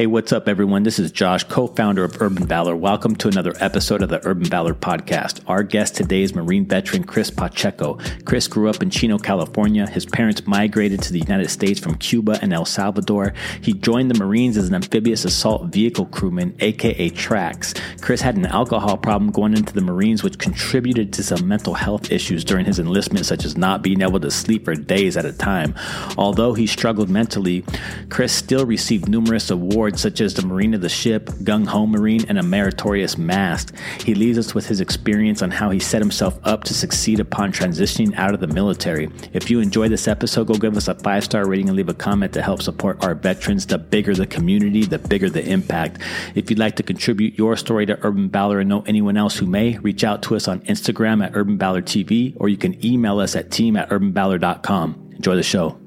Hey, what's up, everyone? This is Josh, co founder of Urban Valor. Welcome to another episode of the Urban Valor podcast. Our guest today is Marine veteran Chris Pacheco. Chris grew up in Chino, California. His parents migrated to the United States from Cuba and El Salvador. He joined the Marines as an amphibious assault vehicle crewman, aka Tracks. Chris had an alcohol problem going into the Marines, which contributed to some mental health issues during his enlistment, such as not being able to sleep for days at a time. Although he struggled mentally, Chris still received numerous awards such as the Marine of the Ship, Gung Ho Marine, and a meritorious mast. He leaves us with his experience on how he set himself up to succeed upon transitioning out of the military. If you enjoy this episode, go give us a five star rating and leave a comment to help support our veterans. The bigger the community, the bigger the impact. If you'd like to contribute your story to Urban Valor and know anyone else who may, reach out to us on Instagram at Urban Valor TV or you can email us at team at urbanvalor.com. Enjoy the show.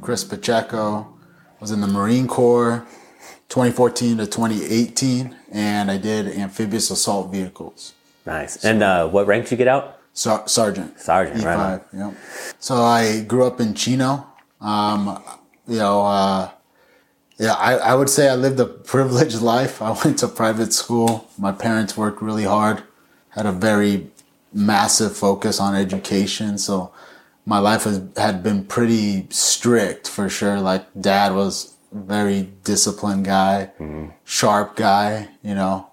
Chris Pacheco. Was in the Marine Corps 2014 to 2018, and I did amphibious assault vehicles. Nice. And uh, what rank did you get out? Sar- sergeant. Sergeant, E5, right on. Yep. So I grew up in Chino. Um, you know, uh, yeah, I, I would say I lived a privileged life. I went to private school. My parents worked really hard, had a very massive focus on education. So my life has, had been pretty strict for sure. Like dad was a very disciplined guy, sharp guy, you know,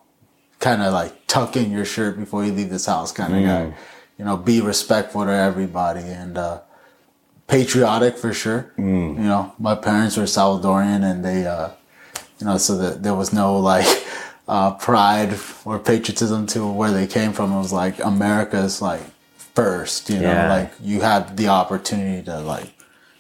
kind of like tuck in your shirt before you leave this house kind of guy. You know, be respectful to everybody and uh, patriotic for sure. You know, my parents were Salvadorian and they, uh, you know, so that there was no like uh, pride or patriotism to where they came from. It was like America's like first, you know, Yeah. like you had the opportunity to like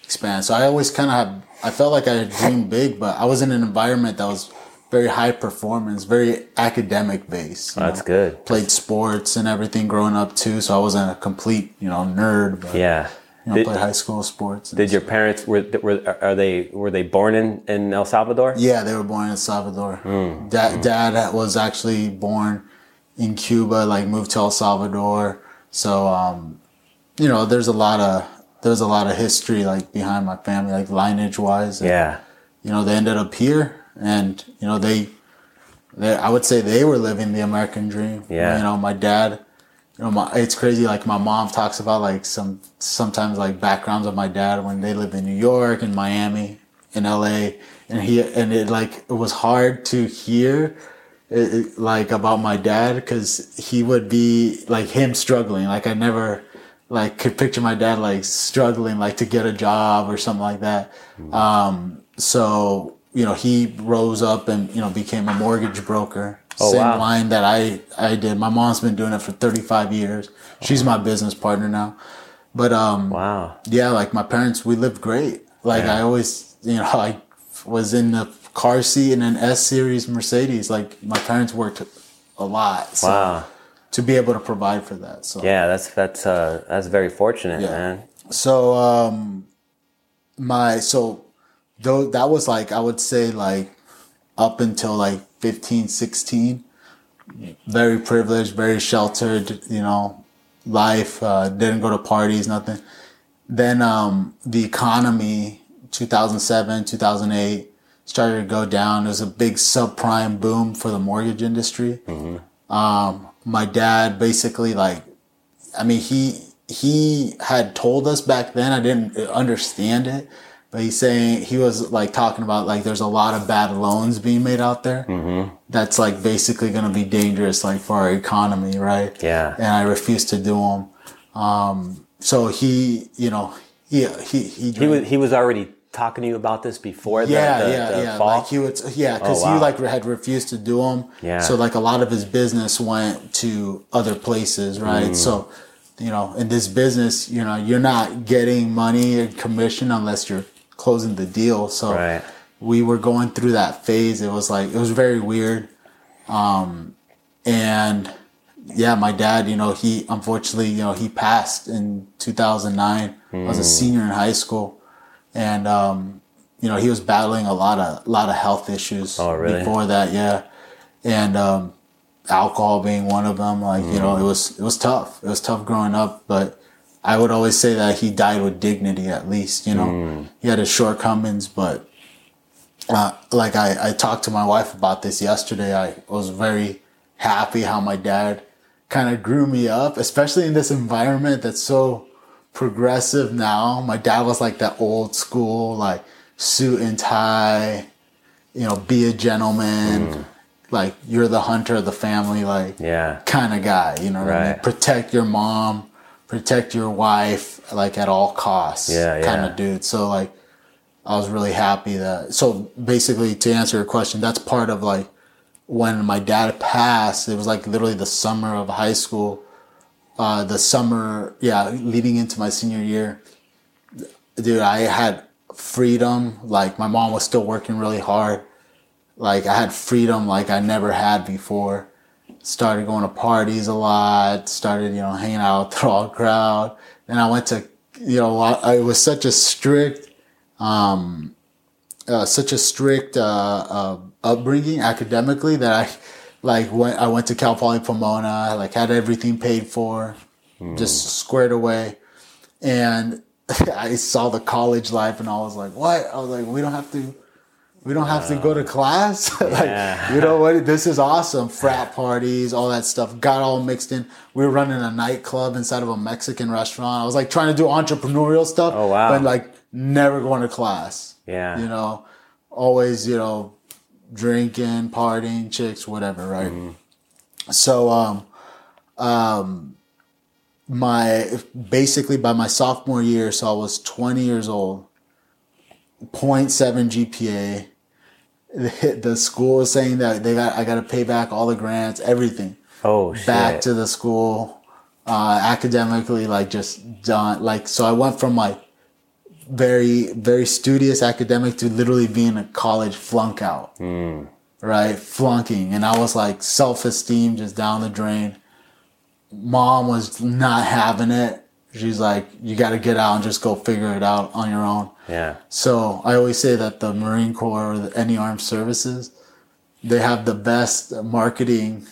expand. So I always kind of had, I felt like I dreamed big, but I was in an environment that was very high performance, very academic based. you That's know. good. Played sports and everything growing up too, so I wasn't a complete, you know, nerd. But, Yeah. You know, Did, played high school sports. did your parents were were are they were they born in in El Salvador? Yeah, they were born in El Salvador. Hmm. Dad, dad was actually born in Cuba, like moved to El Salvador. So, um, you know, there's a lot of there's a lot of history like behind my family, like lineage wise. Yeah. You know, they ended up here, and you know they, they I would say they were living the American dream. Yeah. You know, my dad. You know, my, it's crazy. Like my mom talks about like some sometimes like backgrounds of my dad when they lived in New York and Miami, in LA, and he and it like it was hard to hear, like about my dad because he would be like him struggling. Like I never like could picture my dad like struggling like to get a job or something like that. Um, so you know he rose up and you know became a mortgage broker. Oh, Same wow. line that I I did. My mom's been doing it for 35 years. She's my business partner now. But um Wow. yeah, like my parents, we lived great. Like Yeah. I always, you know, I was in the car seat in an S series Mercedes. Like my parents worked a lot. So Wow. to be able to provide for that. So Yeah, that's that's uh that's very fortunate, Yeah. man. So um my so though that was like I would say like up until like 15, 16, very privileged, very sheltered, you know, life, uh, didn't go to parties, nothing. Then um the economy 2007, 2008 started to go down. There was a big subprime boom for the mortgage industry. Um my dad basically like I mean, he he had told us back then. I didn't understand it, but he's saying he was like talking about like there's a lot of bad loans being made out there. Mm-hmm. That's like basically going to be dangerous, like for our economy, right? Yeah. And I refuse to do them. Um, so he, you know, he he he, He was he was already talking to you about this before the, yeah, the, yeah, the yeah. fall. Like he would, yeah, because Oh, wow. he like had refused to do them. Yeah. So like a lot of his business went to other places, right? Mm. So, you know, in this business, you know, you're not getting money and commission unless you're closing the deal. So Right. we were going through that phase. It was like it was very weird. Um, and yeah, my dad, you know, he unfortunately, you know, he passed in 2009. I was a senior in high school, and um, you know, he was battling a lot of a lot of health issues Oh, really? before that. Yeah, and um, alcohol being one of them. Like you know, it was it was tough. It was tough growing up, but I would always say that he died with dignity. At least you know, he had his shortcomings, but uh, like I, I talked to my wife about this yesterday. I was very happy how my dad kind of grew me up, especially in this environment that's so progressive now. My dad was like that old school, like suit and tie, you know, be a gentleman. Mm. Like you're the hunter of the family, like Yeah. kind of guy. You know what I mean? Protect your mom, protect your wife, like at all costs. Yeah, yeah. Kind of dude. So like, I was really happy that. So basically, to answer your question, that's part of like when my dad passed. It was like literally the summer of high school. Uh, the summer, yeah, leading into my senior year, dude, I had freedom. Like my mom was still working really hard. Like I had freedom like I never had before. Started going to parties a lot. Started, you know, hanging out with the all crowd. Then I went to, you know, I, it was such a strict, um, uh, such a strict uh, uh, upbringing academically that I, like, when I went to Cal Poly Pomona, like had everything paid for, just hmm. squared away, and I saw the college life, and I was like, what? I was like, we don't have to. We don't have to go to uh, class. like, you know what? This is awesome. Frat parties, all that stuff got all mixed in. We were running a nightclub inside of a Mexican restaurant. I was like trying to do entrepreneurial stuff. Oh, wow. But like never going to class. Yeah. You know, always, you know, drinking, partying, chicks, whatever, right? So, um, um, my basically by my sophomore year, so I was 20 years old, 0.7 GPA. The, the school is saying that they got I got to pay back all the grants, everything Oh shit. back to the school uh, academically like just done like so i went from like very very studious academic to literally being a college flunk out. Right? Flunking. And i was like self-esteem just down the drain. Mom was not having it. She's like you got to get out and just go figure it out on your own. Yeah. so I always say that the Marine Corps or the, any armed services, they have the best marketing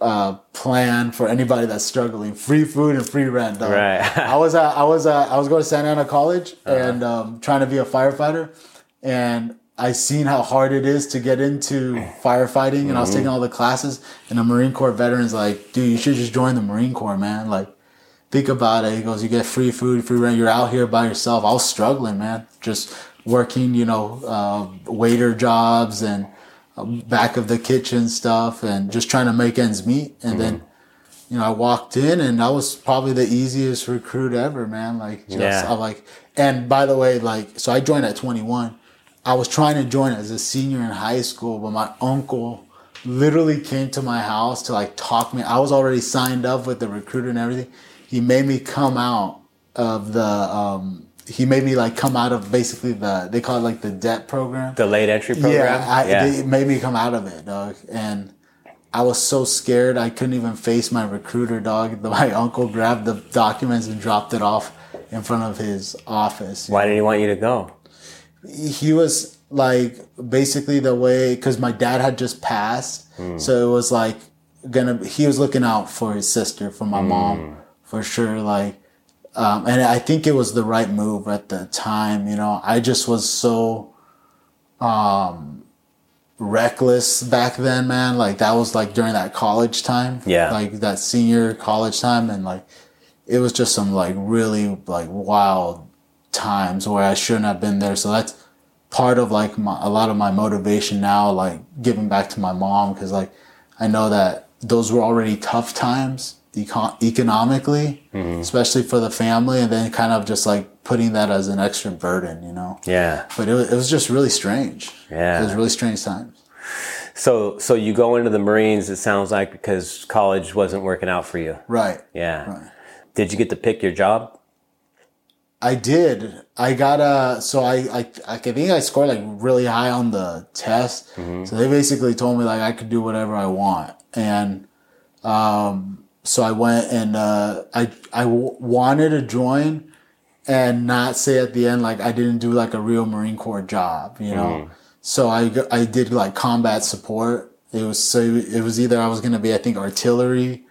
uh, plan for anybody that's struggling. Free food and free rent. dog. Right. I was uh, I was uh, I was going to Santa Ana College and um, trying to be a firefighter, and I seen how hard it is to get into firefighting, and I was taking all the classes, and the Marine Corps veterans like, dude, you should just join the Marine Corps, man. Like think about it. He goes, you get free food, free rent. You're out here by yourself. I was struggling, man. Just working, you know, uh, waiter jobs and back of the kitchen stuff and just trying to make ends meet. And then, you know, I walked in and I was probably the easiest recruit ever, man. Like, just, Yeah. I'm like, and by the way, like, so I joined at 21. I was trying to join as a senior in high school, but my uncle literally came to my house to like talk me. I was already signed up with the recruiter and everything. He made me come out of the, um, he made me like come out of basically the, they call it like the DEP program. The late entry program. Yeah, I, it made me come out of it, dog. And I was so scared I couldn't even face my recruiter, dog. My uncle grabbed the documents and dropped it off in front of his office. Why did he want you to go? He was like basically the way because my dad had just passed, hmm. so it was like gonna. He was looking out for his sister, for my mom, hmm. for sure. Like, um, and I think it was the right move at the time. You know, I just was so um, reckless back then, man. Like that was like during that college time. Yeah. Like that senior college time, and like it was just some like really like wild times where I shouldn't have been there. So that's part of like my, a lot of my motivation now, like giving back to my mom, because like I know that those were already tough times econ- economically, especially for the family, and then kind of just like putting that as an extra burden, you know. Yeah. But it was, it was just really strange. Yeah. it was really strange times. So so you go into the Marines. It sounds like because college wasn't working out for you. Right. Yeah. Right. Did you get to pick your job? I did. I got a. So I, I, I think I scored like really high on the test. So they basically told me like I could do whatever I want, and um, so I went and uh, I, I w- wanted to join, and not say at the end like I didn't do like a real Marine Corps job, you know. So I I did like combat support. It was so it was either I was gonna be I think artillery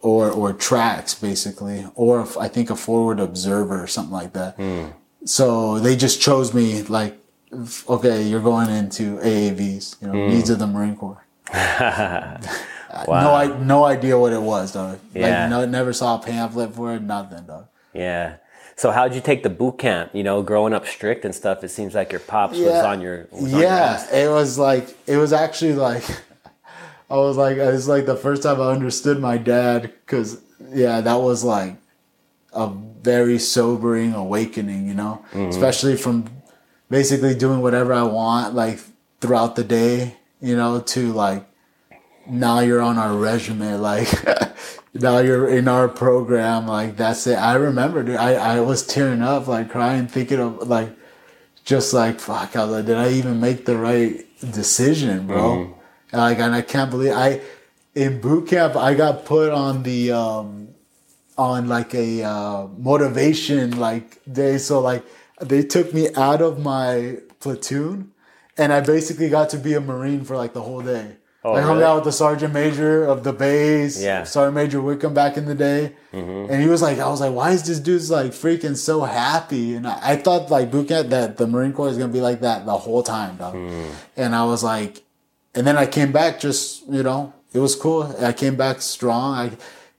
or or tracks basically, or I think a forward observer or something like that. So they just chose me like okay, you're going into AAVs, you know, Mm. needs of the Marine Corps. No, I no idea what it was, dog. Yeah. Like, no, never saw a pamphlet for it, nothing, dog. Yeah. So how'd you take the boot camp? You know, growing up strict and stuff. It seems like your pops was on your was on your yeah. It was like it was actually like I was like it was like the first time I understood my dad because yeah, that was like a very sobering awakening, you know, Mm-hmm. especially from basically doing whatever I want like throughout the day, you know, to like now you're on our regimen, like now you're in our program, like that's it. I remember, dude, I, I was tearing up, like crying, thinking of like just like fuck, I was like, did I even make the right decision, bro? Like, and I can't believe I in boot camp I got put on the um on like a uh, motivation like day. So like they took me out of my platoon, and I basically got to be a marine for like the whole day. Oh, I hung really? out with the sergeant major of the base, Yeah. Mm-hmm. Sergeant Major Wickham back in the day, and he was like, I was like, why is this dude's like freaking so happy? And I, I thought like boot camp that the Marine Corps is gonna be like that the whole time, dog. Mm. And I was like, and then I came back just you know it was cool. I came back strong. I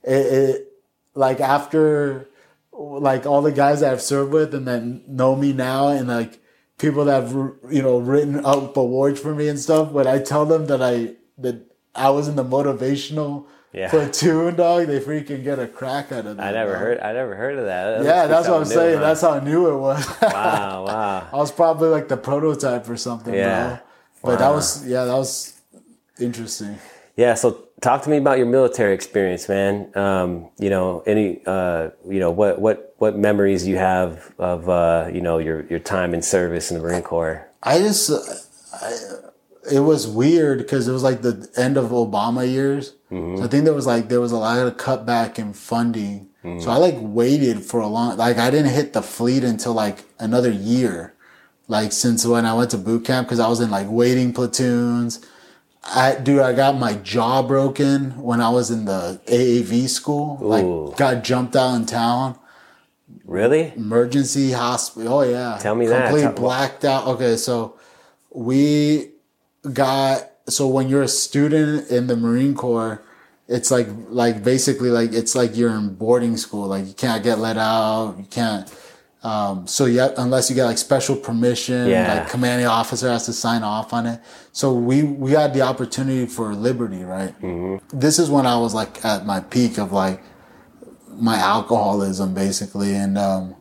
it, it like after like all the guys that I've served with and that know me now and like people that have you know written up awards for me and stuff. When I tell them that I that I was in the motivational Yeah. platoon, dog, they freaking get a crack out of that. I never dog. heard. I never heard of that. That Yeah, that's what I'm saying. huh? That's how new it was. wow, wow. I was probably like the prototype or something, Yeah. bro. But that was yeah, that was interesting. Yeah, so talk to me about your military experience, man. Um, you know, any, uh, you know, what, what, what memories you have of, uh, you know, your, your time in service in the Marine Corps? I just, uh, I, it was weird because it was like the end of Obama years. Mm-hmm. So I think there was like there was a lot of cutback in funding. Mm-hmm. So I like waited for a long, like I didn't hit the fleet until like another year, like since when I went to boot camp because I was in like waiting platoons. I dude, I got my jaw broken when I was in the AAV school. Ooh. Like got jumped out in town Really? emergency hospital. Oh yeah. Tell me that. Complete blacked out. Okay, so we got so when you're a student in the Marine Corps, it's like like basically like it's like you're in boarding school. Like you can't get let out. You can't. Um, so yeah, unless you get like special permission, Yeah. like commanding officer has to sign off on it. So we we had the opportunity for liberty, right? This is when I was like at my peak of like my alcoholism basically and um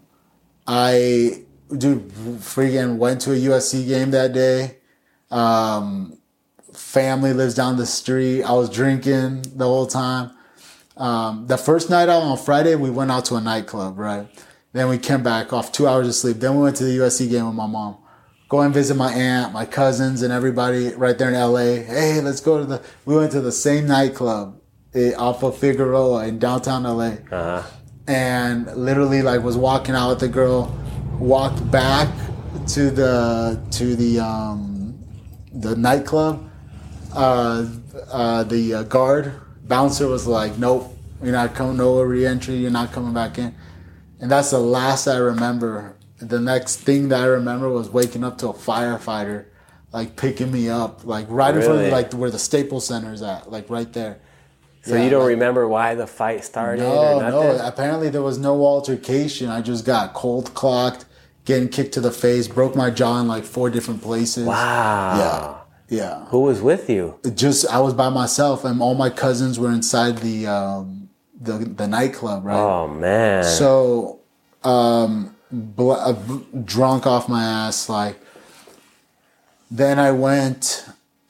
i dude freaking went to a usc game that day um family lives down the street. I was drinking the whole time. Um the first night out on friday we went out to a nightclub right? Then we came back off two hours of sleep. Then we went to the usc game with my mom. Go and visit my aunt my cousins and everybody right there in la hey let's go to the we went to the same nightclub eh, off of figueroa in downtown la Uh-huh. and literally like was walking out with the girl walked back to the to the um the nightclub uh uh the uh, guard bouncer was like nope you're not coming no re-entry you're not coming back in and that's the last i remember the next thing that i remember was waking up to a firefighter like picking me up like right in front of like where the staples center is at like right there So Yeah, you don't like- remember why the fight started no, or nothing? no. Apparently there was no altercation. I just got cold clocked, getting kicked to the face, broke my jaw in like four different places. Wow. Yeah. Yeah. Who was with you? Just I was by myself and all my cousins were inside the um the the nightclub, right? Oh man. So um bl- uh, drunk off my ass like then I went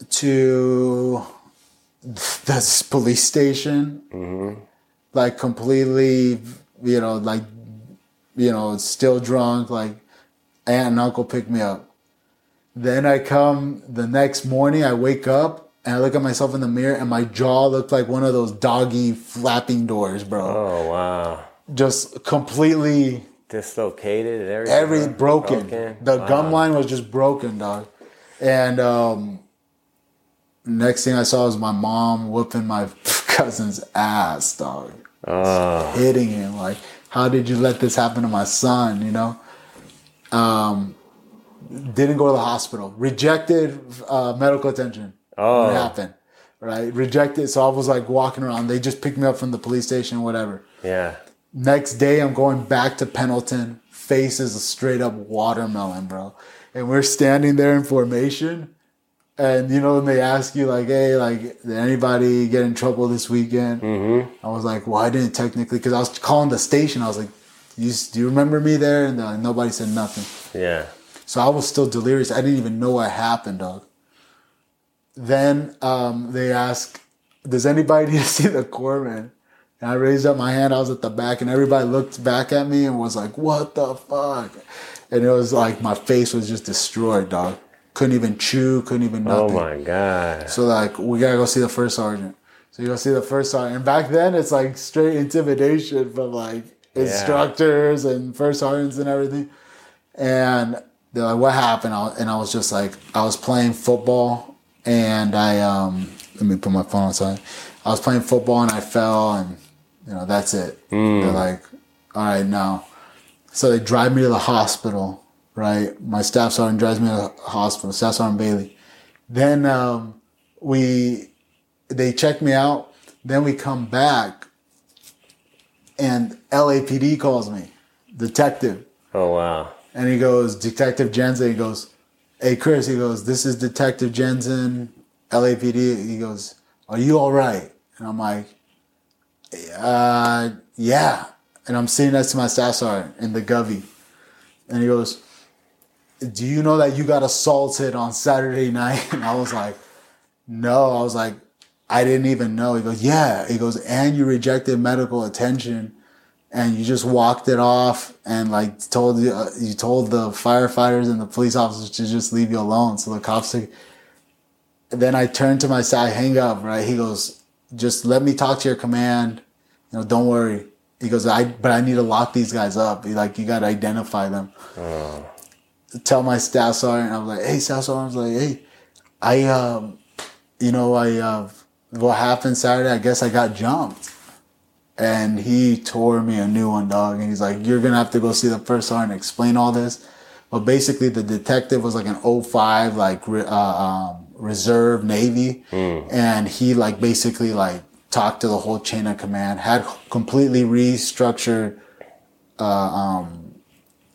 to this police station like completely you know like you know still drunk like aunt and uncle pick me up then i come the next morning i wake up and i look at myself in the mirror and my jaw looked like one of those doggy flapping doors bro oh wow. just completely Dislocated and everything. every huh? broken. The Wow. gum line was just broken, dog. And um, next thing I saw was my mom whooping my cousin's ass, dog, Oh. hitting him like, "How did you let this happen to my son?" You know. Um, didn't go to the hospital. Rejected uh, medical attention. Oh. What happened? Right, rejected. So I was like walking around. They just picked me up from the police station, whatever. Yeah. Next day, I'm going back to Pendleton. Face is a straight up watermelon, bro. And we're standing there in formation. And you know, when they ask you, like, hey, like, did anybody get in trouble this weekend? Mm-hmm. I was like, well, I didn't technically, because I was calling the station. I was like, you, do you remember me there? And like, nobody said nothing. Yeah. So I was still delirious. I didn't even know what happened, dog. Then um, they ask, does anybody need to see the corpsman? And I raised up my hand. I was at the back, and everybody looked back at me and was like, "What the fuck?" And it was like my face was just destroyed, dog. Couldn't even chew. Couldn't even nothing. Oh my god. So like, we gotta go see the first sergeant. So you go see the first sergeant. And back then, it's like straight intimidation from like instructors and first sergeants and everything. And they're like, "What happened?" And I was just like, I was playing football, and I um, let me put my phone aside. I was playing football and I fell, and you know that's it. They're like, "All right, now." So they drive me to the hospital. Right, my staff sergeant drives me to the hospital. Staff sergeant Bailey. Then um, we they check me out. Then we come back, and LAPD calls me, detective, Oh wow. and he goes, Detective Jensen. He goes, Hey Chris. He goes, This is Detective Jensen, LAPD. He goes, Are you all right? And I'm like, Uh, yeah. And I'm sitting next to my staff sergeant in the govy, and he goes, Do you know that you got assaulted on Saturday night? And I was like, No. I was like, I didn't even know. He goes, Yeah. He goes, And you rejected medical attention and you just walked it off and like told the, uh, you told the firefighters and the police officers to just leave you alone. So the cops took. Then I turned to my side, hang up. Right? He goes, just let me talk to your command. You know, don't worry. He goes, I but I need to lock these guys up. He like you got to identify them. Tell my staff sergeant. I was like, hey, staff sergeant. I was like, hey, I um, you know, I uh, what happened Saturday? I guess I got jumped and he tore me a new one, dog. And he's like, "You're gonna have to go see the first sergeant and explain all this." But basically, the detective was like an 05, like uh, um, reserve Navy, and he like basically like talked to the whole chain of command, had completely restructured, uh, um,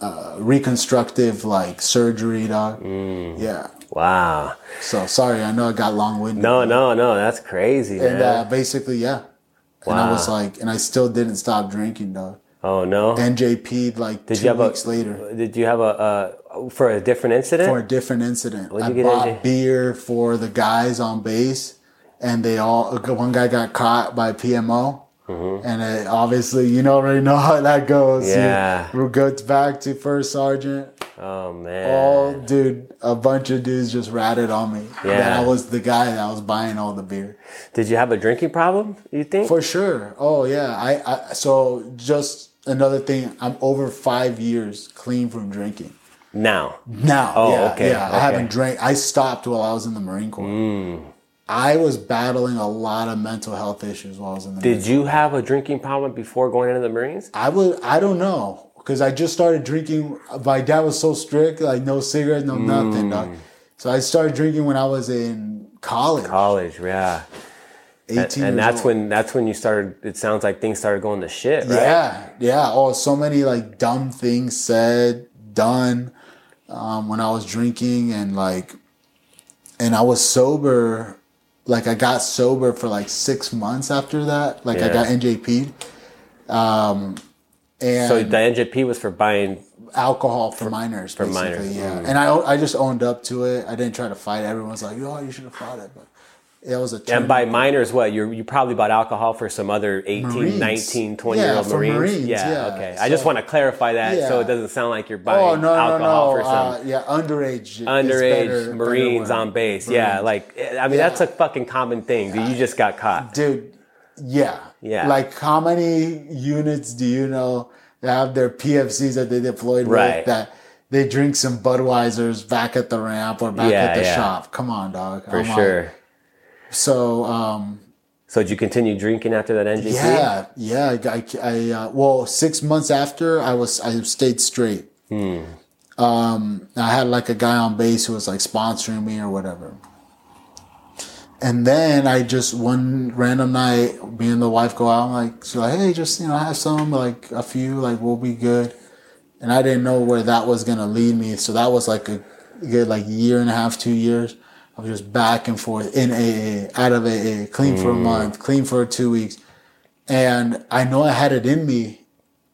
uh, reconstructive like surgery, dog. Yeah. Wow. So sorry, I know I got long winded. No, no, no. That's crazy, man. And uh, basically, yeah. Wow. And I was like, and I still didn't stop drinking, dog. oh no. NJP like Did two weeks a later Did you have a uh, for a different incident? for a different incident. What'd I bought into? beer for the guys on base, and they all one guy got caught by PMO. And it, obviously, you already know how that goes. Mm-hmm. Yeah. You go back to first sergeant. oh man. All dude, a bunch of dudes just ratted on me. Yeah. That I was the guy that was buying all the beer. Did you have a drinking problem? You think? For sure. Oh yeah. I, I so just another thing. I'm over five years clean from drinking. now. Now, Oh, yeah, okay, yeah. I haven't drank. I stopped while I was in the Marine Corps. Mm. I was battling a lot of mental health issues while I was in the. Did you have a drinking problem before going into the Marines? I was. I don't know because I just started drinking. My dad was so strict, like no cigarettes, no Mm. nothing. Dog. So I started drinking when I was in college, College, yeah. eighteen. and years that's old. when that's when you started. It sounds like things started going to shit, right? Yeah, yeah. Oh, so many like dumb things said, done um, when I was drinking, and like, and I was sober. Like I got sober for like six months after that. Like I got NJP, um, and So the NJP was for buying. alcohol for, minors, basically. minors, Yeah, mm. and I I just owned up to it. I didn't try to fight. Everyone's like, "Oh, you should have fought it," but it was a. And by minors, what? You you probably bought alcohol for some other 18, Marines. 19, 20 Yeah, year old for Marines? Marines, yeah, yeah. okay. I just want to clarify that so it doesn't sound like you're buying Oh no no alcohol no! for some. Uh, yeah, underage. Underage better- better Marines word. on base, yeah. Like, I mean, that's a fucking common thing. Dude, you just got caught. dude. Yeah. Yeah. Like how many units do you know that have their PFCs that they deployed Right. with that they drink some Budweisers back at the ramp or back Yeah, at the yeah. shop? Come on, dog. For I'm sure. So um, So did you continue drinking after that NJP? yeah, yeah. I, I, I uh, well, six months after I was I stayed straight. Hmm. Um, I had like a guy on base who was like sponsoring me or whatever. And then I just one random night, me and the wife go out. I'm like, she's like, hey, just you know, I have some, like a few, like we'll be good. And I didn't know where that was gonna lead me. So that was like a good like year and a half, two years. I was just back and forth in AA, out of AA, clean for a month, clean for two weeks. And I know I had it in me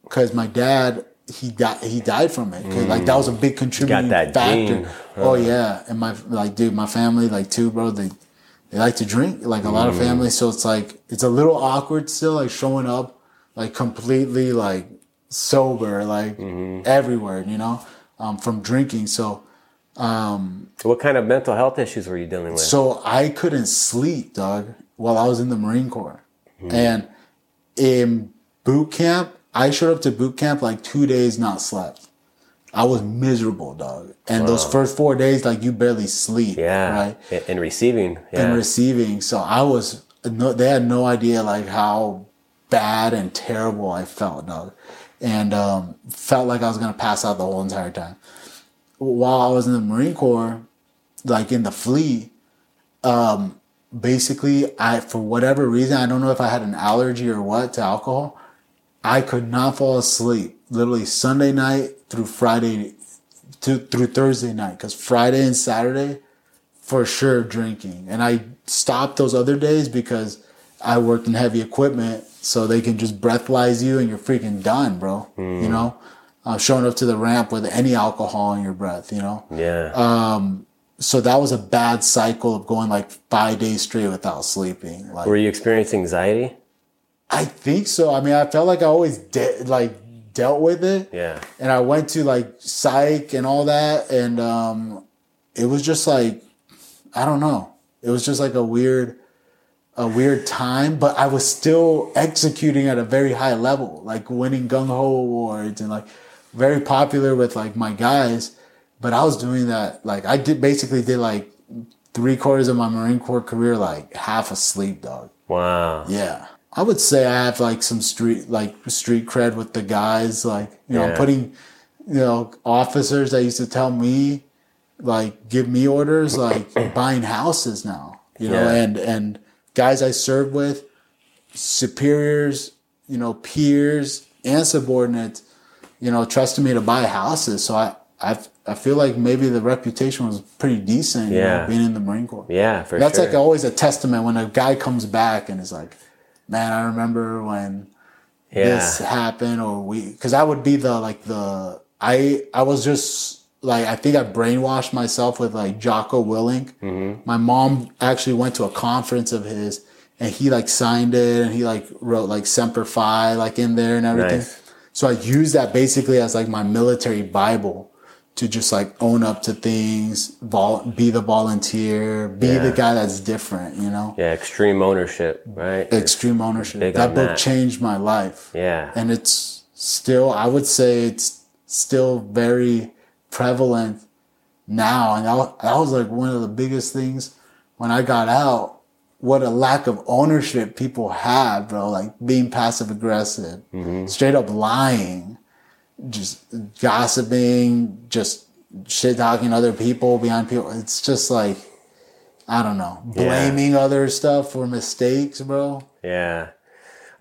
because my dad he died he died from it 'Cause, like that was a big contributing factor. gene. oh yeah. And my like dude my family like too bro they they like to drink like a lot of families so it's like it's a little awkward still like showing up like completely like sober like everywhere you know um, from drinking. So What kind of mental health issues were you dealing with? so I couldn't sleep, dog, while I was in the Marine Corps. And in boot camp, I showed up to boot camp like two days not slept. I was miserable, dog. And those first four days, like you barely sleep. yeah. Right. In receiving. Yeah. And receiving. So I was, no, they had no idea like how bad and terrible I felt, dog. And um, felt like I was going to pass out the whole entire time. While I was in the Marine Corps, like in the fleet, um, basically, I for whatever reason, I don't know if I had an allergy or what to alcohol, I could not fall asleep. Literally Sunday night through Friday, to, through Thursday night, because Friday and Saturday, for sure drinking, and I stopped those other days because I worked in heavy equipment, so they can just breathalyze you and you're freaking done, bro. You know, uh, showing up to the ramp with any alcohol in your breath, you know yeah. Um, so that was a bad cycle of going like five days straight without sleeping. Like were you experiencing anxiety? I think so. I mean, I felt like I always de- like dealt with it, Yeah. and I went to like psych and all that, and um, it was just like I don't know. It was just like a weird, a weird time, but I was still executing at a very high level, like winning gung ho awards and like very popular with like my guys. But I was doing that like I did basically did like three quarters of my Marine Corps career like half asleep, dog. Wow. Yeah. I would say I have like some street like street cred with the guys, like you know, Yeah. putting you know, officers that used to tell me like give me orders like buying houses now. You know, Yeah. and and guys I served with, superiors, you know, peers and subordinates, you know, trusted me to buy houses. So I I I feel like maybe the reputation was pretty decent, you Yeah. know, being in the Marine Corps. Yeah, for sure. That's sure. like always a testament when a guy comes back and is like, "Man, I remember when this happened," or we, because I would be the like the I I was just like I think I brainwashed myself with like Jocko Willink. Mm-hmm. My mom actually went to a conference of his, and he like signed it, and he like wrote like Semper Fi like in there and everything. Nice. So I use that basically as like my military Bible to just like own up to things, vol- be the volunteer, be Yeah. the guy that's different, you know? Yeah. Extreme ownership, right? Extreme ownership. That book that. changed my life. Yeah. And it's still, I would say it's still very prevalent now. And that, that was like one of the biggest things when I got out. What a lack of ownership people have, bro. Like being passive aggressive, Mm-hmm. straight up lying, just gossiping, just shit talking other people behind people. It's just like, I don't know, blaming other stuff for mistakes, bro. Yeah.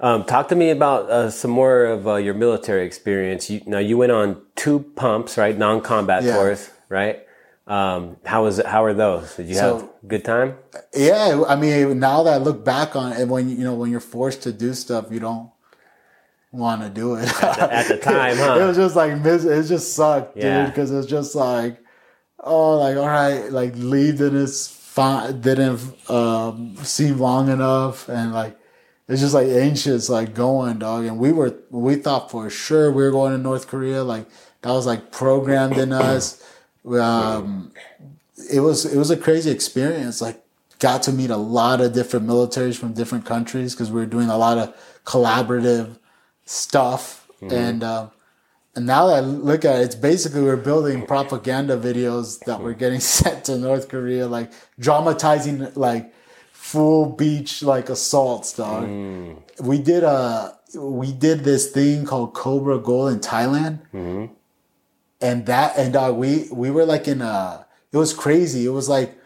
Um, talk to me about uh, some more of uh, your military experience. You, now you went on two pumps, right? Non-combat Yeah. tours, right? Um, how was it? How are those? Did you So- have a good time? Yeah, I mean, now that I look back on it, when you know when you're forced to do stuff, you don't want to do it. At the time, it was just like it just sucked, Yeah. dude, because it was just like, oh, like all right, like leave didn't fine, didn't um, seem long enough, and like it's just like anxious, like going, dog. And we were we thought for sure we were going to North Korea, like that was like programmed in us. Um, it was it was a crazy experience. Like got to meet a lot of different militaries from different countries because we were doing a lot of collaborative stuff. And uh, and now that I look at it, it's basically we're building propaganda videos that we're getting sent to North Korea, like dramatizing like full beach like assaults, dog. We did a we did this thing called Cobra Gold in Thailand and that and dog, we we were like in a. It was crazy. It was like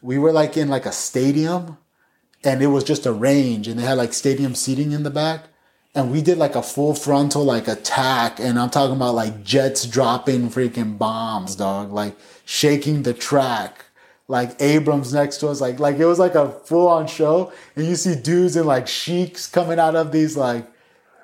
we were like in like a stadium, and it was just a range, and they had like stadium seating in the back. And we did like a full frontal like attack, and I'm talking about like jets dropping freaking bombs, dog, like shaking the track like Abrams next to us, like like it was like a full on show, and you see dudes in like sheiks coming out of these like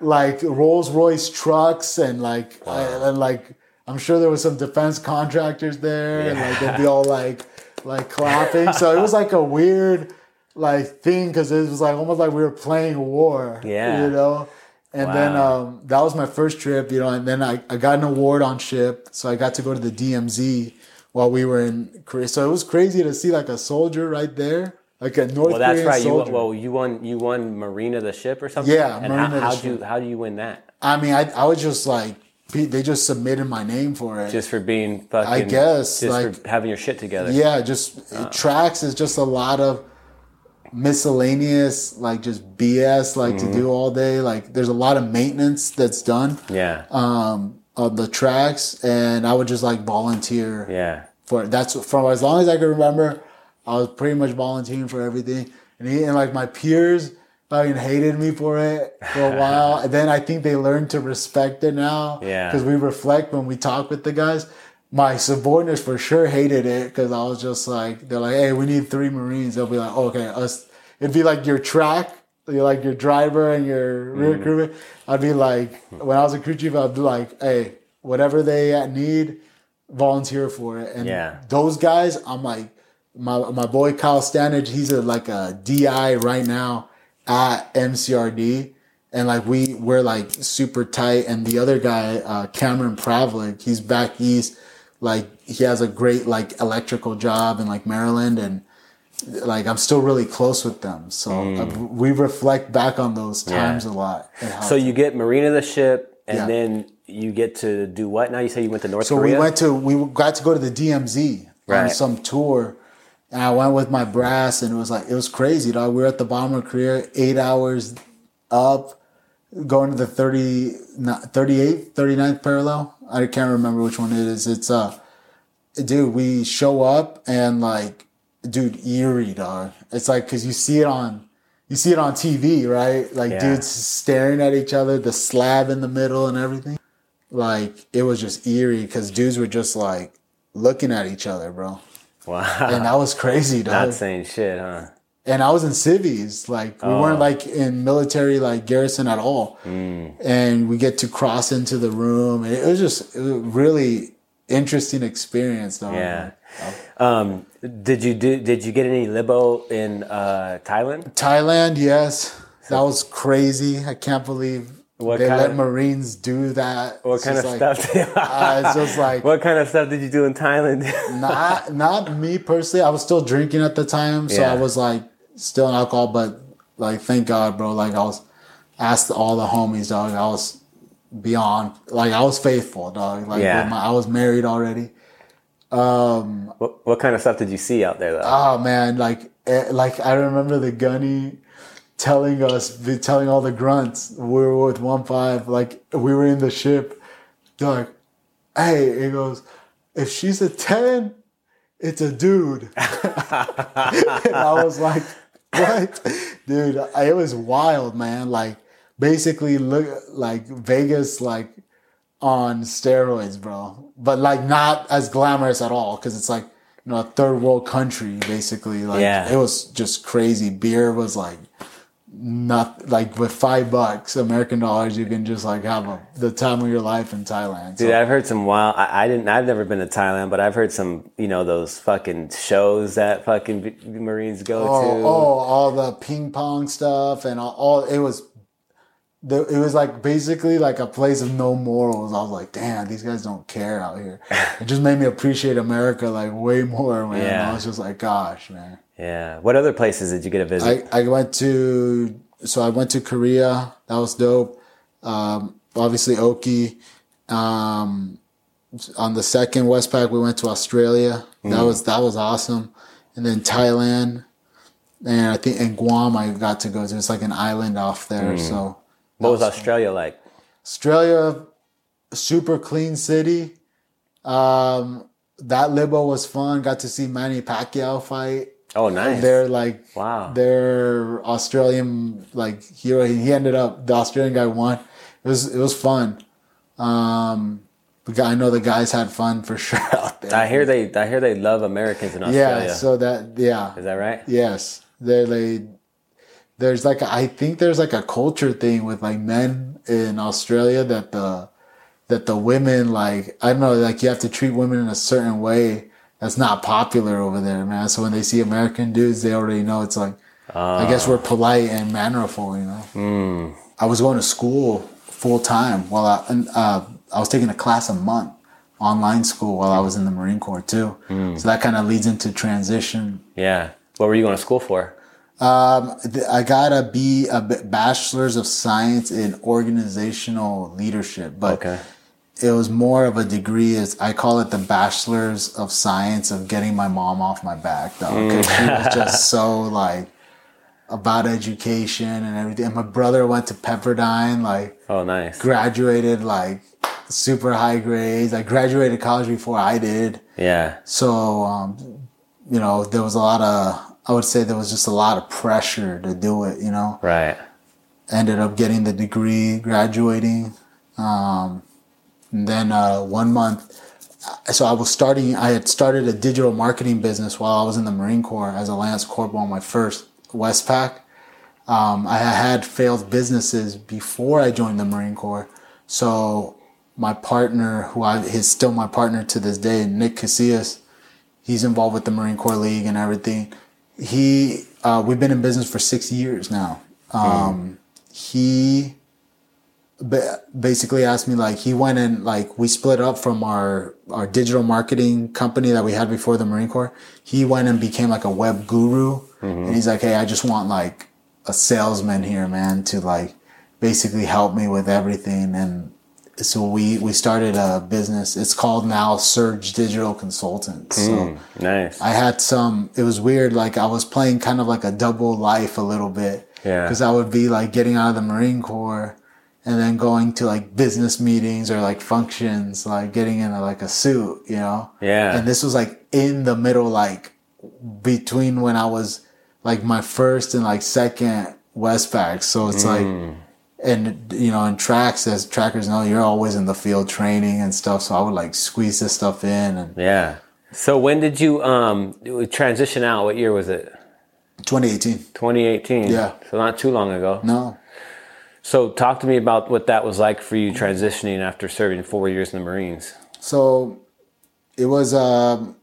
like Rolls Royce trucks and like and like I'm sure there was some defense contractors there, and like they'd be all like like clapping. so it was like a weird like thing because it was like almost like we were playing war. Yeah. you know. And then um, that was my first trip, you know, and then I, I got an award on ship. So I got to go to the DMZ while we were in Korea. So it was crazy to see like a soldier right there, like a North Well, that's Korean right. You soldier. well, you won you won Marine of the ship or something. Yeah, and Marine of the how, how'd ship. you how do you win that? I mean, I, I was just like, they just submitted my name for it. Just for being fucking. I guess, just like- for having your shit together. yeah, just tracks is just a lot of miscellaneous, like just BS, like Mm-hmm. to do all day. Like there's a lot of maintenance that's done Yeah. um, on the tracks, and I would just like volunteer. yeah. for that's for as long as I can remember, I was pretty much volunteering for everything, and, he, and like my peers fucking hated me for it for a while, and then I think they learned to respect it now. Yeah. because we reflect when we talk with the guys. My subordinates for sure hated it because I was just like, they're like, hey, we need three Marines. They'll be like, okay, us. It'd be like your track, you're like your driver and your rear mm. crewman. I'd be like, when I was a crew chief, I'd be like, hey, whatever they need, volunteer for it. And Yeah. those guys, I'm like, my my boy Kyle Stanage, he's a like a DI right now at MCRD. And like we we're like super tight. And the other guy, uh, Cameron Pravlik, he's back east. Like he has a great like electrical job in like Maryland and like I'm still really close with them. So uh, we reflect back on those times a lot. So you get Marine of the ship, and Yeah. then you get to do what? Now you say you went to North So Korea. we went to we got to go to the DMZ on some tour, and I went with my brass, and it was like it was crazy, dog. We were at the bottom of Korea, eight hours up, going to the 30, not- 38th, 39th parallel. I can't remember which one it is. It's uh, dude, we show up and like, dude, eerie, dog. It's like because you see it on. You see it on TV, right? Like Yeah. dudes staring at each other, the slab in the middle and everything like it was just eerie because dudes were just like looking at each other, bro. Wow. And that was crazy, dog. Not saying shit, huh? and I was in civies, like we weren't Oh. like in military like garrison at all. Mm. And we get to cross into the room. And it was just it was a really interesting experience, though. Yeah. Um, did you do? Did you get any libo in uh, Thailand? Thailand, yes, that was crazy. I can't believe What they let of- Marines do that. What It's kind of like- stuff? Uh, it's just like what kind of stuff did you do in Thailand? not not me personally. I was still drinking at the time, so Yeah. I was like still in alcohol. But like, thank God, bro. Like I was asked all the homies, dog. I was beyond like I was faithful, dog. Like Yeah. my, I was married already. what, what kind of stuff did you see out there, though? Oh man, like eh, like I remember the gunny telling us, be- telling all the grunts. We were with one five, like we were in the ship. They're like, "Hey," he goes, "If she's a ten, it's a dude." and I was like, "What, dude?" It was wild, man. Like basically, look like Vegas, like on steroids, bro. But like not as glamorous at all because it's like you know a third world country basically. Like Yeah. it was just crazy. Beer was like not like with five bucks American dollars you can just like have a, the time of your life in Thailand. So, Dude, I've heard some wild. I, I didn't. I've never been to Thailand, but I've heard some. You know those fucking shows that fucking Marines go oh, to. oh, all the ping pong stuff and all, all it was. The, it was like basically like a place of no morals. I was like, damn, these guys don't care out here. It just made me appreciate America like way more, man. Yeah. I was just like, gosh, man. Yeah. What other places did you get to visit? I, I went to so I went to Korea. That was dope. Um, obviously Oki. Um, on the second Westpac, we went to Australia. That was that was awesome. And then Thailand, and I think in Guam I got to go to. It's like an island off there. So what was Australia like? Australia, super clean city. Um, that Libo was fun. Got to see Manny Pacquiao fight. Oh, nice. They're like Wow. They're Australian like hero. He ended up the Australian guy won. It was it was fun. Um, the guy, I know the guys had fun for sure out there. I hear they. I hear they love Americans in Australia. yeah. So that yeah. Is that right? Yes, they they there's like a, I think there's like a culture thing with like men in Australia that the that the women like I don't know like you have to treat women in a certain way that's not popular over there, man. So when they see American dudes, they already know it's like I guess ah. we're polite and mannerful, you know. Hmm. I was going to school full time while I and, uh, I was taking a class a month online school while I was in the Marine Corps too. Hmm. So that kind of leads into transition Yeah. What were you going to school for? Um, I got a B, a B- bachelor's of science in organizational leadership, but Okay. it was more of a degree. As I call it, the bachelor's of science of getting my mom off my back, though, because she was just so like about education and everything. And my brother went to Pepperdine, like Oh, nice. graduated like super high grades. I graduated college before I did. Yeah. So, um, you know, there was a lot of, I would say there was just a lot of pressure to do it, you know. Right. Ended up getting the degree, graduating. Um, and then uh, one month, so I was starting, I had started a digital marketing business while I was in the Marine Corps as a Lance Corporal on my first Westpac. Um, I had failed businesses before I joined the Marine Corps. So my partner, who I, is still my partner to this day, Nick Casillas, he's involved with the Marine Corps League and everything. He, uh, we've been in business for six years now. Um, He basically asked me like he went and like we split up from our our digital marketing company that we had before the Marine Corps. He went and became like a web guru, and he's like, hey, I just want like a salesman here, man, to like basically help me with everything and so we we started a business. It's called now Surge Digital Consultants. So mm, Nice. I had some. It was weird. Like I was playing kind of like a double life a little bit. Yeah. Because I would be like getting out of the Marine Corps, and then going to like business meetings or like functions, like getting in a, like a suit, you know. Yeah. And this was like in the middle, like between when I was like my first and like second Westpac. So it's like mm. And you know in tracks as trackers know you're always in the field training and stuff so i would like squeeze this stuff in and Yeah. So when did you um transition out? What year was it? 2018 2018. Yeah. So not too long ago. no So talk to me about what that was like for you transitioning after serving four years in the Marines. so it was um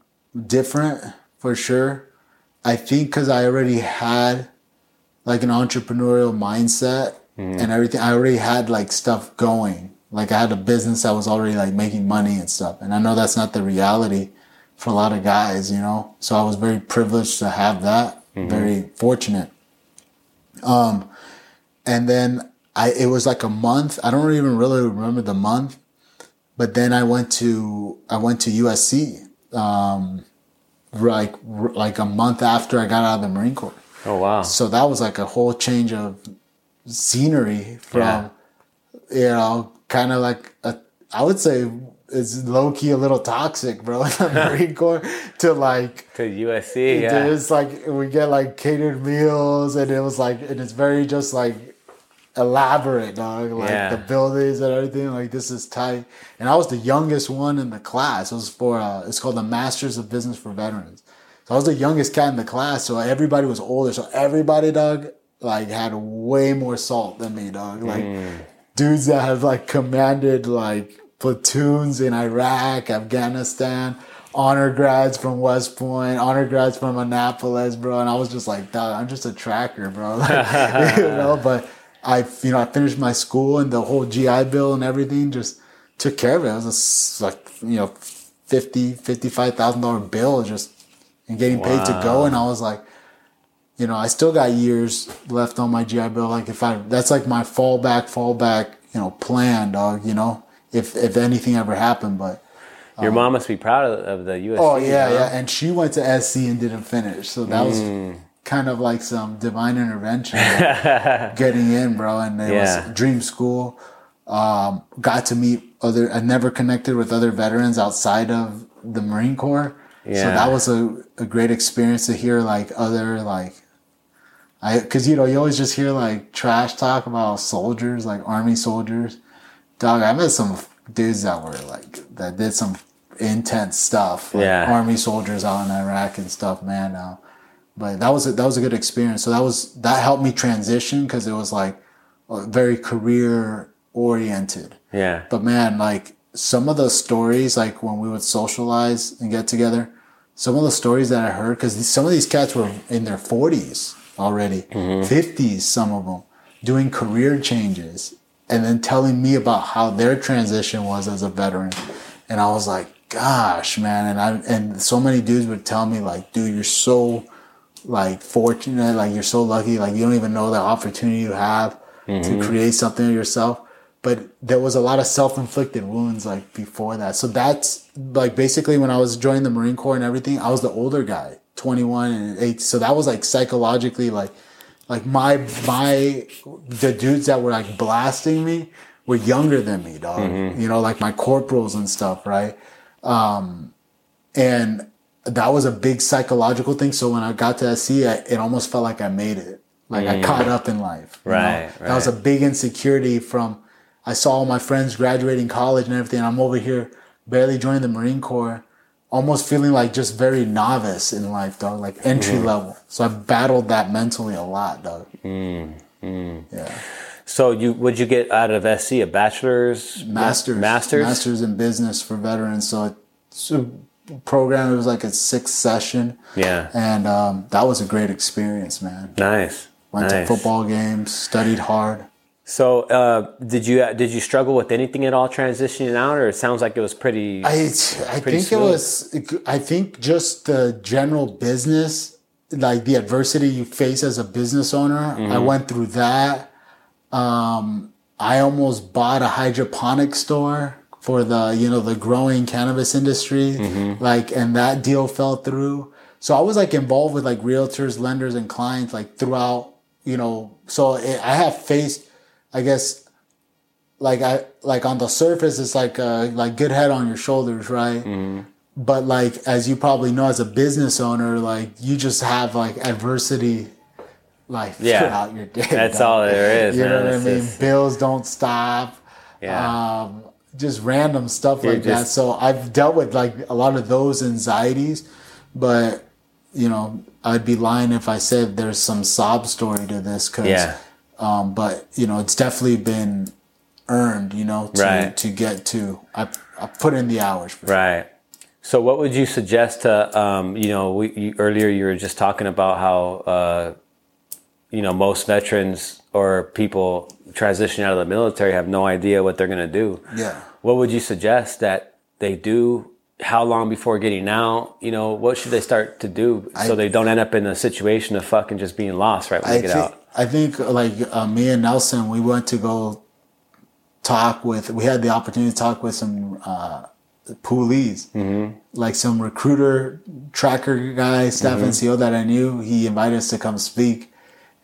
different for sure i think because i already had like an entrepreneurial mindset and everything i already had like stuff going. Like i had a business that was already like making money and stuff. And i know that's not the reality for a lot of guys you know? So i was very privileged to have that. Very fortunate. Um and then i it was like a month. I don't even really remember the month. But then I went to I went to USC, um, like like a month after I got out of the Marine Corps. Oh wow. So that was like a whole change of scenery from, Yeah. you know, kind of like a, I would say it's low key a little toxic, bro, Marine Corps to like To USC. Yeah. it's like we get like catered meals and it was like and it's very just like elaborate dog like Yeah. the buildings and everything like this is tight and i was the youngest one in the class it was for uh, it's called the masters of business for veterans so i was the youngest cat in the class so everybody was older so everybody dog like had way more salt than me dog like mm. dudes that have like commanded like platoons in Iraq, Afghanistan, honor grads from West Point, honor grads from Annapolis, bro. And I was just like, dog, I'm just a tracker, bro. Like, you know, but I, you know, I finished my school and the whole GI Bill and everything just took care of it. It was a like, you know, fifty, fifty-five thousand dollar bill just and getting paid to go. And I was like, you know, I still got years left on my GI Bill. Like if I, that's like my fallback, fallback, you know, plan, dog. You know, if if anything ever happened, but Your mom must be proud of, of the USC. oh yeah, huh? yeah. And she went to SC and didn't finish, so that was kind of like some divine intervention, like, getting in, bro. And it Yeah. was dream school. Um, got to meet other. I never connected with other veterans outside of the Marine Corps. Yeah. So that was a, a great experience to hear like other like I because you know you always just hear like trash talk about soldiers like army soldiers. Dog, I met some dudes that were like that did some intense stuff. Like Yeah. army soldiers out in Iraq and stuff, man. Uh, but that was a, that was a good experience. So that was that helped me transition because it was like very career oriented. Yeah. But man, like some of the stories, like when we would socialize and get together, some of the stories that I heard, because some of these cats were in their 40s already, mm-hmm. 50s, some of them, doing career changes, and then telling me about how their transition was as a veteran. And I was like, gosh, man. And I, and so many dudes would tell me, like, dude, you're so like fortunate, like you're so lucky, like you don't even know the opportunity you have to mm-hmm. create something of yourself. But there was a lot of self-inflicted wounds like before that. So that's like basically when I was joining the Marine Corps and everything, I was the older guy, 21 and 8. So that was like psychologically like like my my the dudes that were like blasting me were younger than me, dog. You know, like my corporals and stuff, right? Um and that was a big psychological thing. So when I got to SC, I, it almost felt like I made it. Like I caught up in life. you know? Right, That was a big insecurity from, I saw all my friends graduating college and everything. I'm over here barely joining the Marine Corps, almost feeling like just very novice in life, dog, like entry mm-hmm. level. So I battled that mentally a lot, dog. Mm, mm. Yeah. So you would you get out of SC a bachelor's, Masters. masters, Masters in business for veterans. So it's a program, it was like a six session. Yeah, And um, that was a great experience, man. nice. Went nice. to football games, studied hard. So uh, did you did you struggle with anything at all transitioning out, or it sounds like it was pretty? I I Pretty think it was I think just the general business, like the adversity you face as a business owner. I Mm-hmm. went through that. Um, I almost bought a hydroponic store for the you know the growing cannabis industry, Mm-hmm. like, and that deal fell through. So I was like involved with like realtors, lenders, and clients like throughout. You know, so it, I have faced, I guess, like I like on the surface, it's like uh like good head on your shoulders, right? Mm-hmm. But like as you probably know, as a business owner, like you just have like adversity, like Yeah. throughout your day. That's dog. all there is, You know man. what I mean? just- Bills don't stop. Yeah. Um, just random stuff You're like that. So I've dealt with like a lot of those anxieties, but you know, I'd be lying if I said there's some sob story to this. Cause, Yeah. Um, but you know, it's definitely been earned, you know, to, Right. to get to, I, I put in the hours. Right. So, what would you suggest to, um, you know, we, you, earlier you were just talking about how, uh, you know, most veterans or people transitioning out of the military have no idea what they're going to do. Yeah. What would you suggest that they do? How long before getting out? You know, what should they start to do so I- they don't end up in a situation of fucking just being lost right when I they get think, out? I think like uh, me and Nelson, we went to go talk with, we had the opportunity to talk with some, uh, poolees, Mm-hmm. like some recruiter tracker guy, staff Mm-hmm. NCO that I knew. He invited us to come speak.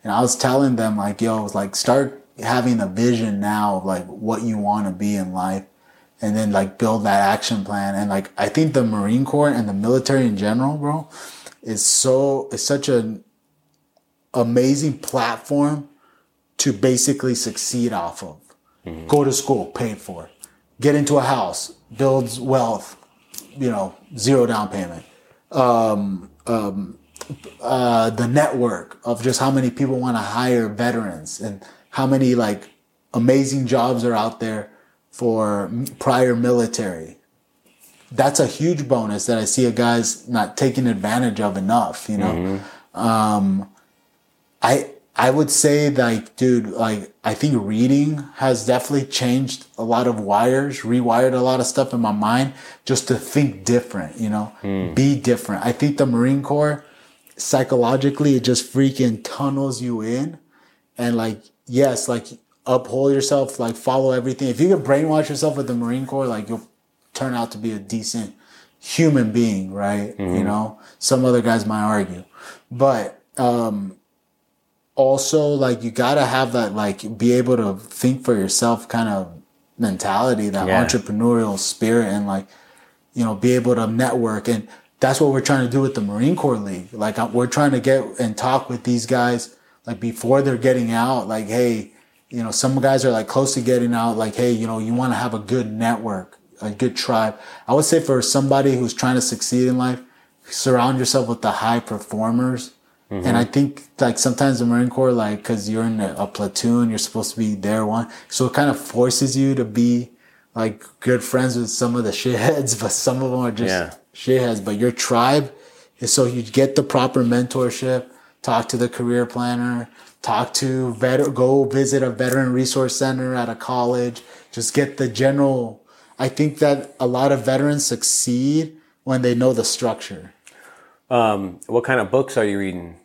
And I was telling them like, yo, like start having a vision now of like what you want to be in life and then like build that action plan. And like, I think the Marine Corps and the military in general, bro, is so, is such an amazing platform to basically succeed off of. Go to school, paid for. Get into a house, builds wealth, you know, zero down payment. Um, um, uh, the network of just how many people want to hire veterans and how many like amazing jobs are out there for prior military. That's a huge bonus that I see a guys not taking advantage of enough, you know. Um, I I would say like, dude, like I think reading has definitely changed a lot of wires, rewired a lot of stuff in my mind just to think different, you know, be different. I think the Marine Corps psychologically it just freaking tunnels you in and like yes, like uphold yourself, like follow everything. If you can brainwash yourself with the Marine Corps, like you'll turn out to be a decent human being, right? You know, some other guys might argue, but um, also like you gotta have that like be able to think for yourself kind of mentality, that Yeah. entrepreneurial spirit, and like you know, be able to network. And that's what we're trying to do with the Marine Corps League. Like we're trying to get and talk with these guys like before they're getting out. Like, hey, you know, some guys are like close to getting out. Like, hey, you know, you want to have a good network, a good tribe. I would say for somebody who's trying to succeed in life, surround yourself with the high performers. Mm-hmm. And I think like sometimes the Marine Corps, like, cause you're in a, a platoon, you're supposed to be there one. So it kind of forces you to be like good friends with some of the shitheads, but some of them are just Yeah. shitheads. But your tribe is so you get the proper mentorship, talk to the career planner, talk to vet, go visit a veteran resource center at a college, just get the general. I think that a lot of veterans succeed when they know the structure. Um, what kind of books are you reading?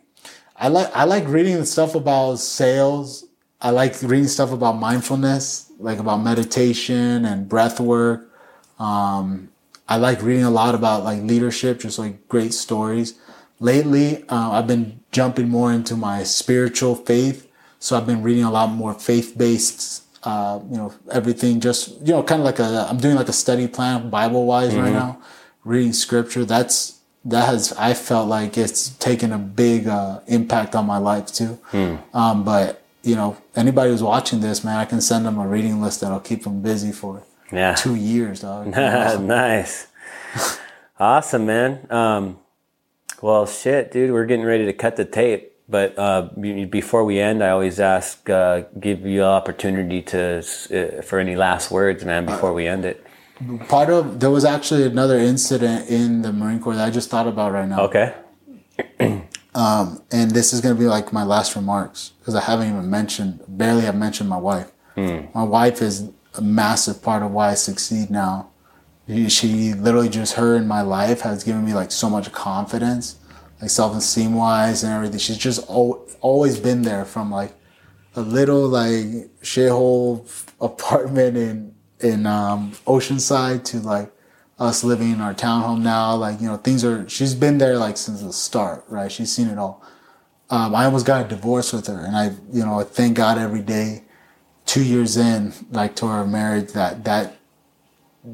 I like I like reading stuff about sales. I like reading stuff about mindfulness, like about meditation and breath work. Um, I like reading a lot about like leadership, just like great stories. Lately, uh, I've been jumping more into my spiritual faith, so I've been reading a lot more faith based. Uh, you know, everything just you know, kind of like a I'm doing like a study plan Bible wise right now, reading scripture. That's that has I felt like it's taken a big uh, impact on my life too. Um, but you know, anybody who's watching this, man, I can send them a reading list that'll keep them busy for Yeah. two years, dog. Nice. awesome, man. Um, well, shit, dude, we're getting ready to cut the tape. But uh, before we end, I always ask, uh, give you an opportunity to uh, for any last words, man, before we end it. Part of there was actually another incident in the Marine Corps that I just thought about right now. Okay. and this is going to be like my last remarks because I haven't even mentioned, barely have mentioned my wife. My wife is a massive part of why I succeed now. She- literally just her in my life has given me like so much confidence, like self esteem wise and everything. She's just al- always been there from like a little like shithole apartment in in um, Oceanside to like us living in our townhome now. Like you know things are. She's been there like since the start, right? She's seen it all. Um, I almost got a divorce with her, and I you know I thank God every day. Two years in, like to our marriage, that that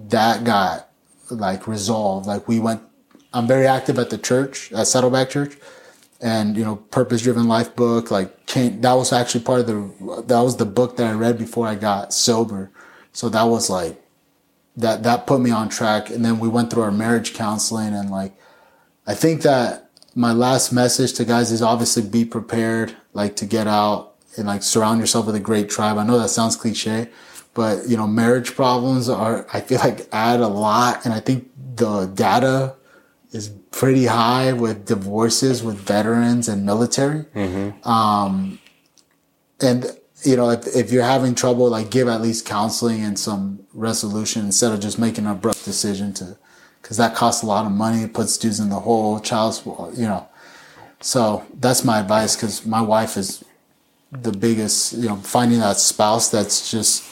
that got like resolved. Like we went. I'm very active at the church, at Saddleback Church and you know purpose driven life book like came, that was actually part of the that was the book that i read before i got sober so that was like that that put me on track and then we went through our marriage counseling and like i think that my last message to guys is obviously be prepared like to get out and like surround yourself with a great tribe i know that sounds cliche but you know marriage problems are i feel like add a lot and i think the data is pretty high with divorces with veterans and military. Um, and you know, if, if you're having trouble, like give at least counseling and some resolution instead of just making an abrupt decision to, because that costs a lot of money, it puts dudes in the hole, child support, you know. So that's my advice because my wife is the biggest, you know, finding that spouse that's just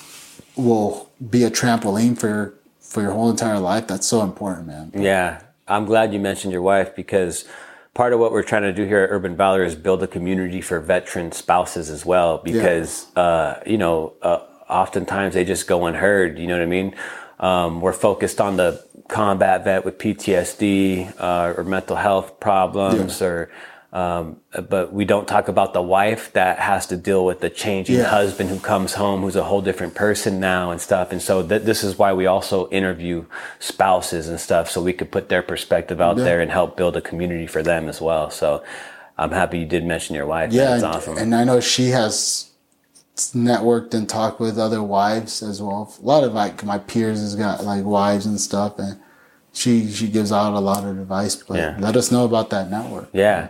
will be a trampoline for your, for your whole entire life. That's so important, man. Yeah, I'm glad you mentioned your wife because part of what we're trying to do here at Urban Valor is build a community for veteran spouses as well. Because uh, you know, uh, oftentimes they just go unheard. You know what I mean? Um, we're focused on the combat vet with PTSD uh, or mental health problems, Yeah. or um, but we don't talk about the wife that has to deal with the changing Yeah. husband who comes home who's a whole different person now and stuff. And so th- this is why we also interview spouses and stuff so we could put their perspective out Yeah. there and help build a community for them as well. So I'm happy you did mention your wife. Yeah, That's awesome. and I know she has networked and talked with other wives as well. A lot of like my peers has got like wives and stuff, and she she gives out a lot of advice. But Yeah. let us know about that network. yeah.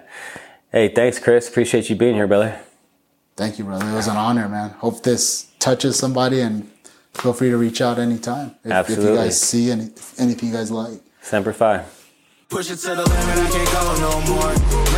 Hey, thanks, Chris. Appreciate you being here, brother. Thank you, brother. It was an honor, man. Hope this touches somebody, and feel free to reach out anytime if, if you guys see any anything you guys like. Semper Fi. Push it to the limit, I can't go no more.